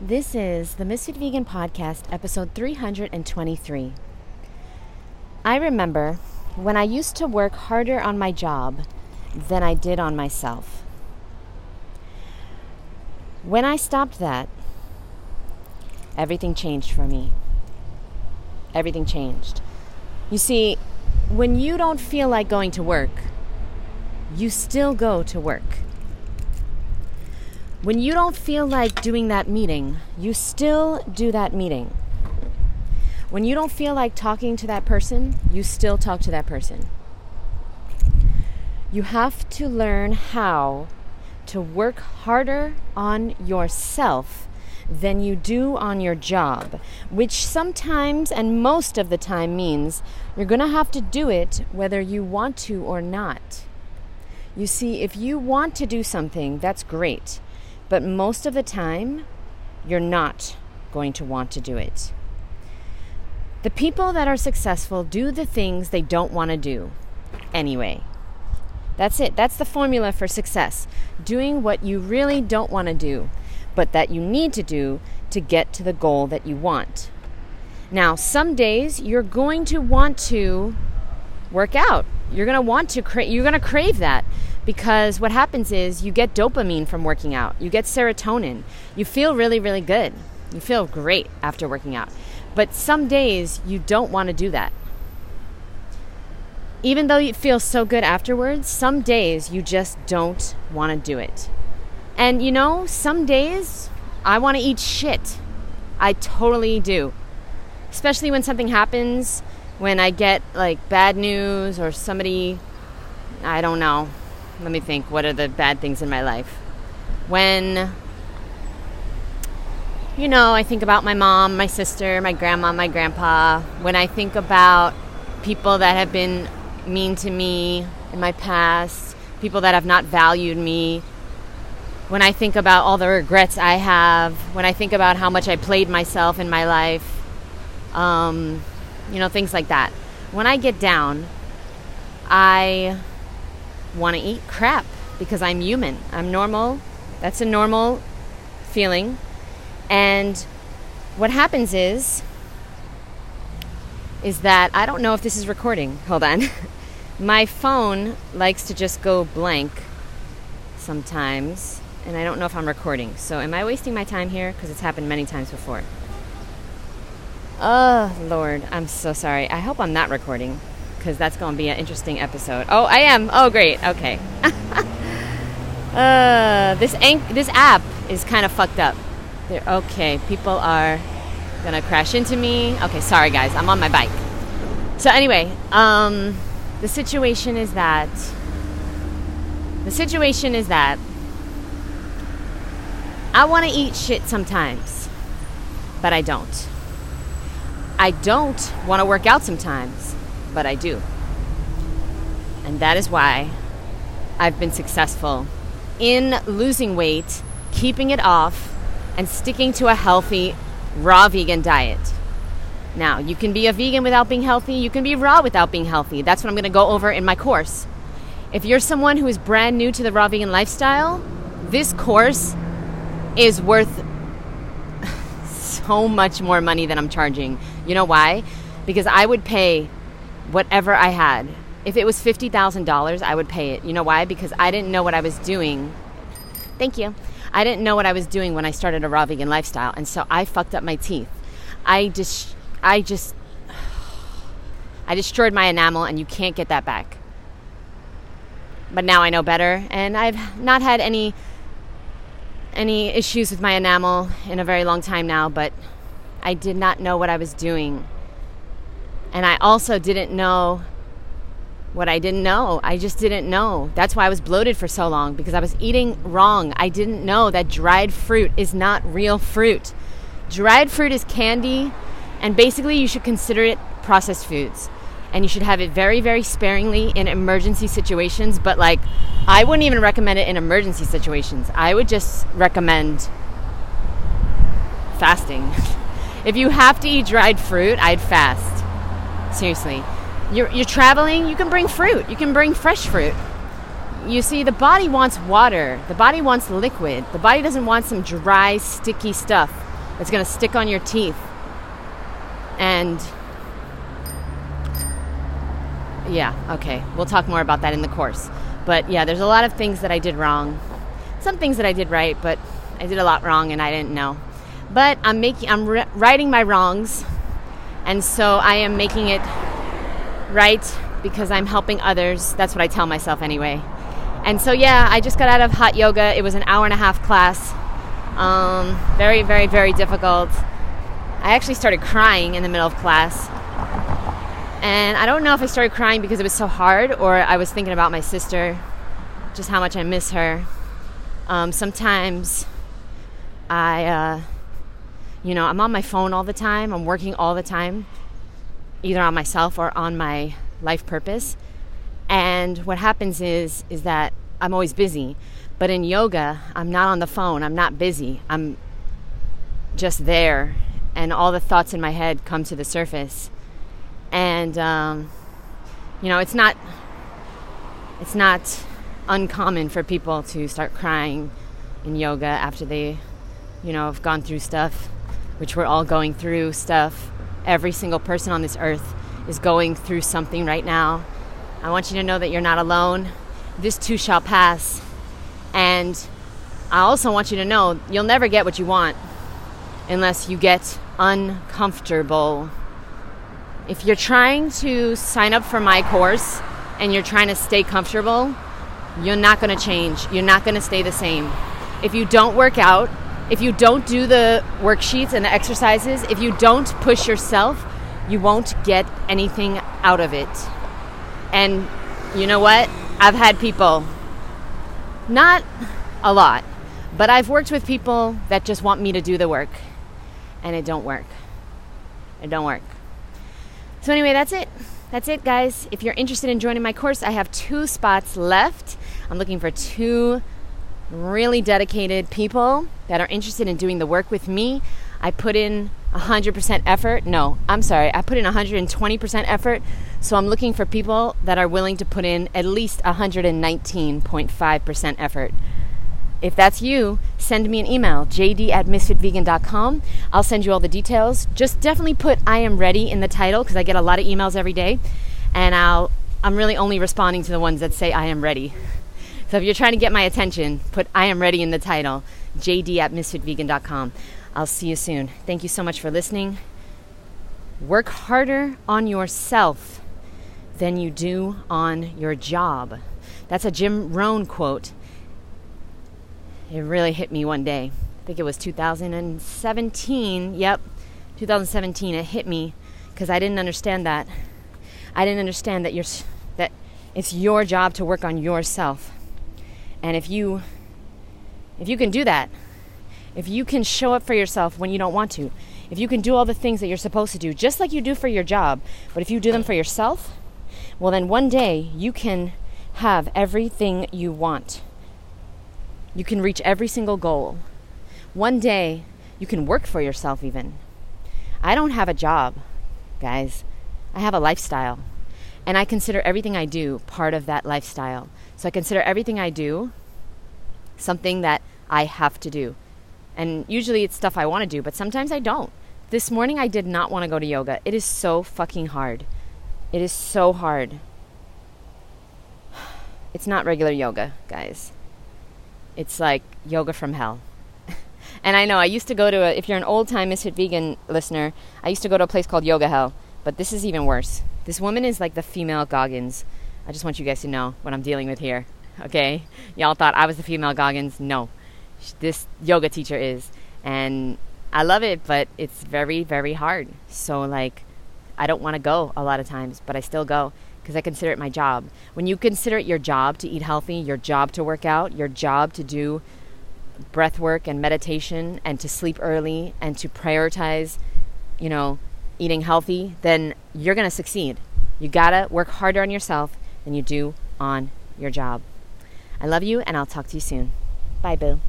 This is the Misfit Vegan Podcast, episode 323. I remember when I used to work harder on my job than I did on myself. When I stopped that, everything changed for me. Everything changed. You see, when you don't feel like going to work, you still go to work. When you don't feel like doing that meeting, you still do that meeting. When you don't feel like talking to that person, you still talk to that person. You have to learn how to work harder on yourself than you do on your job, which sometimes and most of the time means you're going to have to do it whether you want to or not. You see, if you want to do something, that's great, but most of the time, you're not going to want to do it. The people that are successful do the things they don't want to do anyway. That's it. That's the formula for success. Doing what you really don't want to do, but that you need to do to get to the goal that you want. Now, some days you're going to want to work out. You're going to want to cra- you're going to crave that because what happens is you get dopamine from working out. You get serotonin. You feel really really good. You feel great after working out. But some days you don't want to do that even though you feel so good afterwards, some days you just don't want to do it. And you know, some days I want to eat shit. I totally do. Especially when something happens, when I get like bad news or somebody, I don't know. Let me think. What are the bad things in my life? When, you know, I think about my mom, my sister, my grandma, my grandpa. When I think about people that have been mean to me in my past, people that have not valued me. When I think about all the regrets I have, when I think about how much I played myself in my life, um, you know, things like that. When I get down, I want to eat crap because I'm human. I'm normal. That's a normal feeling. And what happens is, is that I don't know if this is recording. Hold on. My phone likes to just go blank sometimes, and I don't know if I'm recording. So, am I wasting my time here? Because it's happened many times before. Oh, Lord, I'm so sorry. I hope I'm not recording because that's going to be an interesting episode. Oh, I am. Oh, great. Okay. uh, this ank- this app is kind of fucked up. They're, okay, people are gonna crash into me. Okay, sorry guys, I'm on my bike. So anyway, um, the situation is that the situation is that I want to eat shit sometimes, but I don't. I don't want to work out sometimes, but I do. And that is why I've been successful in losing weight, keeping it off, and sticking to a healthy, raw vegan diet. Now, you can be a vegan without being healthy, you can be raw without being healthy. That's what I'm going to go over in my course. If you're someone who is brand new to the raw vegan lifestyle, this course is worth so much more money than I'm charging. You know why? Because I would pay whatever I had. If it was $50,000, I would pay it. You know why? Because I didn't know what I was doing. Thank you. I didn't know what I was doing when I started a raw vegan lifestyle, and so I fucked up my teeth. I just I just I destroyed my enamel and you can't get that back. But now I know better and I've not had any any issues with my enamel in a very long time now, but I did not know what I was doing. And I also didn't know what I didn't know. I just didn't know. That's why I was bloated for so long because I was eating wrong. I didn't know that dried fruit is not real fruit. Dried fruit is candy and basically, you should consider it processed foods. And you should have it very, very sparingly in emergency situations. But, like, I wouldn't even recommend it in emergency situations. I would just recommend fasting. if you have to eat dried fruit, I'd fast. Seriously. You're, you're traveling, you can bring fruit. You can bring fresh fruit. you see, the body wants water. The body wants liquid. The body doesn't want some dry, sticky stuff that's going to stick on your teeth. And yeah, okay. We'll talk more about that in the course. But yeah, there's a lot of things that I did wrong. Some things that I did right, but I did a lot wrong and I didn't know. But I'm making I'm righting my wrongs. And so I am making it right because I'm helping others. That's what I tell myself anyway. And so yeah, I just got out of hot yoga. It was an hour and a half class. Um, very, very, very difficult. I actually started crying in the middle of class. And I don't know if I started crying because it was so hard or I was thinking about my sister, just how much I miss her. Um, sometimes I, uh, you know, I'm on my phone all the time, I'm working all the time, either on myself or on my life purpose. And what happens is is that I'm always busy. But in yoga, I'm not on the phone. I'm not busy. I'm just there and all the thoughts in my head come to the surface. And um, you know, it's not it's not uncommon for people to start crying in yoga after they, you know, have gone through stuff, which we're all going through stuff. Every single person on this earth is going through something right now. I want you to know that you're not alone. This too shall pass. And I also want you to know you'll never get what you want unless you get uncomfortable. If you're trying to sign up for my course and you're trying to stay comfortable, you're not going to change. You're not going to stay the same. If you don't work out, if you don't do the worksheets and the exercises, if you don't push yourself, you won't get anything out of it. And you know what? I've had people, not a lot, but I've worked with people that just want me to do the work, and it don't work. It don't work. So anyway, that's it. That's it, guys. If you're interested in joining my course, I have two spots left. I'm looking for two really dedicated people that are interested in doing the work with me. I put in 100% effort. No, I'm sorry. I put in 120% effort. So I'm looking for people that are willing to put in at least 119.5% effort. If that's you, send me an email, jd at misfitvegan.com. I'll send you all the details. Just definitely put I am ready in the title because I get a lot of emails every day. And I'll, I'm really only responding to the ones that say I am ready. So if you're trying to get my attention, put I am ready in the title, jd at misfitvegan.com. I'll see you soon. Thank you so much for listening. Work harder on yourself than you do on your job. That's a Jim Rohn quote. It really hit me one day. I think it was 2017. Yep, 2017. It hit me because I didn't understand that. I didn't understand that you're that it's your job to work on yourself. And if you if you can do that, if you can show up for yourself when you don't want to, if you can do all the things that you're supposed to do, just like you do for your job, but if you do them for yourself, well, then one day you can have everything you want. You can reach every single goal. One day you can work for yourself, even. I don't have a job, guys. I have a lifestyle. And I consider everything I do part of that lifestyle. So I consider everything I do something that I have to do. And usually it's stuff I want to do, but sometimes I don't. This morning I did not want to go to yoga. It is so fucking hard. It is so hard. It's not regular yoga, guys. It's like yoga from hell. and I know I used to go to a, if you're an old time Misfit Vegan listener, I used to go to a place called Yoga Hell, but this is even worse. This woman is like the female Goggins. I just want you guys to know what I'm dealing with here. Okay? Y'all thought I was the female Goggins. No this yoga teacher is. And I love it, but it's very, very hard. So, like, I don't want to go a lot of times, but I still go because I consider it my job. When you consider it your job to eat healthy, your job to work out, your job to do breath work and meditation and to sleep early and to prioritize, you know, eating healthy, then you're going to succeed. You got to work harder on yourself than you do on your job. I love you, and I'll talk to you soon. Bye, Boo.